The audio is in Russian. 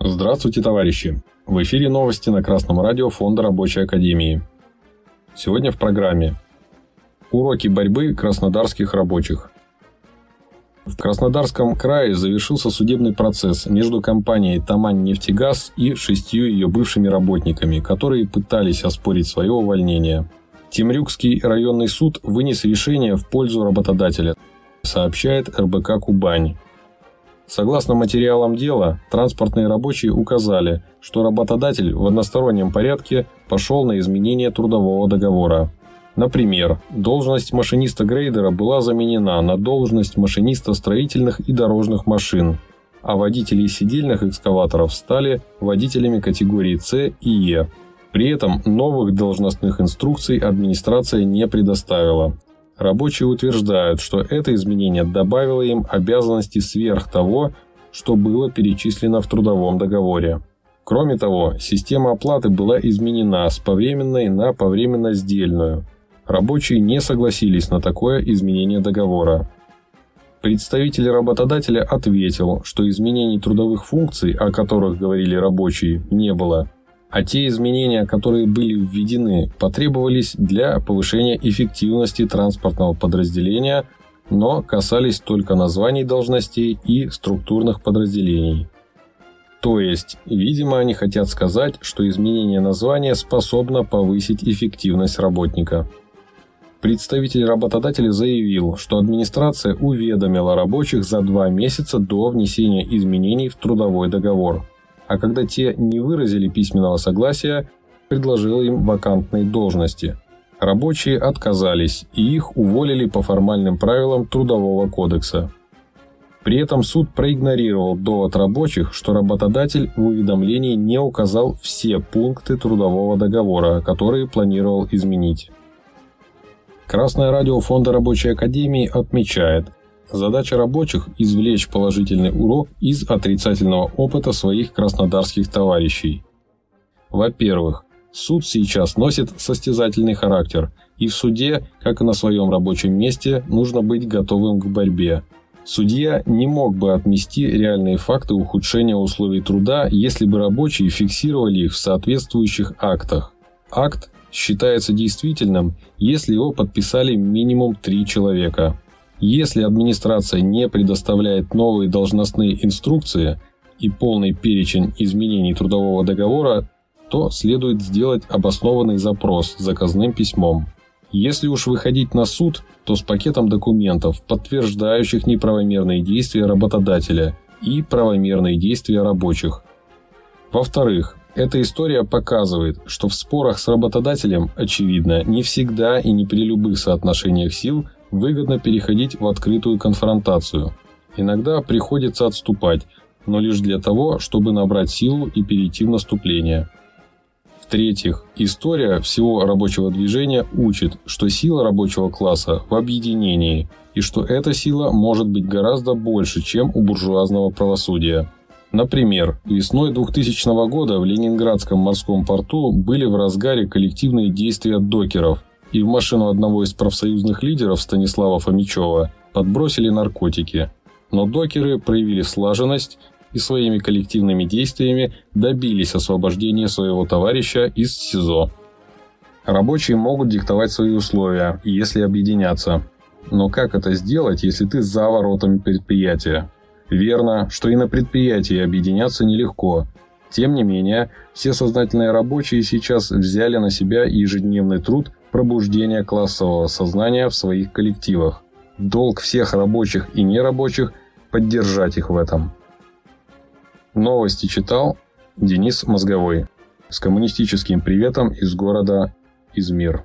Здравствуйте, товарищи! В эфире новости на Красном радио Фонда Рабочей Академии. Сегодня в программе Уроки борьбы краснодарских рабочих. В Краснодарском крае завершился судебный процесс между компанией «Тамань нефтегаз» и шестью ее бывшими работниками, которые пытались оспорить свое увольнение. Темрюкский районный суд вынес решение в пользу работодателя, сообщает РБК «Кубань». Согласно материалам дела, транспортные рабочие указали, что работодатель в одностороннем порядке пошел на изменение трудового договора. Например, должность машиниста-грейдера была заменена на должность машиниста строительных и дорожных машин, а водители сидельных экскаваторов стали водителями категории С и Е. При этом новых должностных инструкций администрация не предоставила, Рабочие утверждают, что это изменение добавило им обязанности сверх того, что было перечислено в трудовом договоре. Кроме того, система оплаты была изменена с повременной на повременно-сдельную. Рабочие не согласились на такое изменение договора. Представитель работодателя ответил, что изменений трудовых функций, о которых говорили рабочие, не было, а те изменения, которые были введены, потребовались для повышения эффективности транспортного подразделения, но касались только названий должностей и структурных подразделений. То есть, видимо, они хотят сказать, что изменение названия способно повысить эффективность работника. Представитель работодателя заявил, что администрация уведомила рабочих за два месяца до внесения изменений в трудовой договор – а когда те не выразили письменного согласия, предложил им вакантные должности. Рабочие отказались, и их уволили по формальным правилам Трудового кодекса. При этом суд проигнорировал довод рабочих, что работодатель в уведомлении не указал все пункты трудового договора, которые планировал изменить. Красное радио Фонда Рабочей Академии отмечает – Задача рабочих – извлечь положительный урок из отрицательного опыта своих краснодарских товарищей. Во-первых, суд сейчас носит состязательный характер, и в суде, как и на своем рабочем месте, нужно быть готовым к борьбе. Судья не мог бы отмести реальные факты ухудшения условий труда, если бы рабочие фиксировали их в соответствующих актах. Акт считается действительным, если его подписали минимум три человека. Если администрация не предоставляет новые должностные инструкции и полный перечень изменений трудового договора, то следует сделать обоснованный запрос заказным письмом. Если уж выходить на суд, то с пакетом документов, подтверждающих неправомерные действия работодателя и правомерные действия рабочих. Во-вторых, эта история показывает, что в спорах с работодателем, очевидно, не всегда и не при любых соотношениях сил выгодно переходить в открытую конфронтацию. Иногда приходится отступать, но лишь для того, чтобы набрать силу и перейти в наступление. В-третьих, история всего рабочего движения учит, что сила рабочего класса в объединении, и что эта сила может быть гораздо больше, чем у буржуазного правосудия. Например, весной 2000 года в Ленинградском морском порту были в разгаре коллективные действия докеров – и в машину одного из профсоюзных лидеров Станислава Фомичева подбросили наркотики. Но докеры проявили слаженность и своими коллективными действиями добились освобождения своего товарища из СИЗО. Рабочие могут диктовать свои условия, если объединяться. Но как это сделать, если ты за воротами предприятия? Верно, что и на предприятии объединяться нелегко. Тем не менее, все сознательные рабочие сейчас взяли на себя ежедневный труд пробуждения классового сознания в своих коллективах. Долг всех рабочих и нерабочих – поддержать их в этом. Новости читал Денис Мозговой с коммунистическим приветом из города Измир.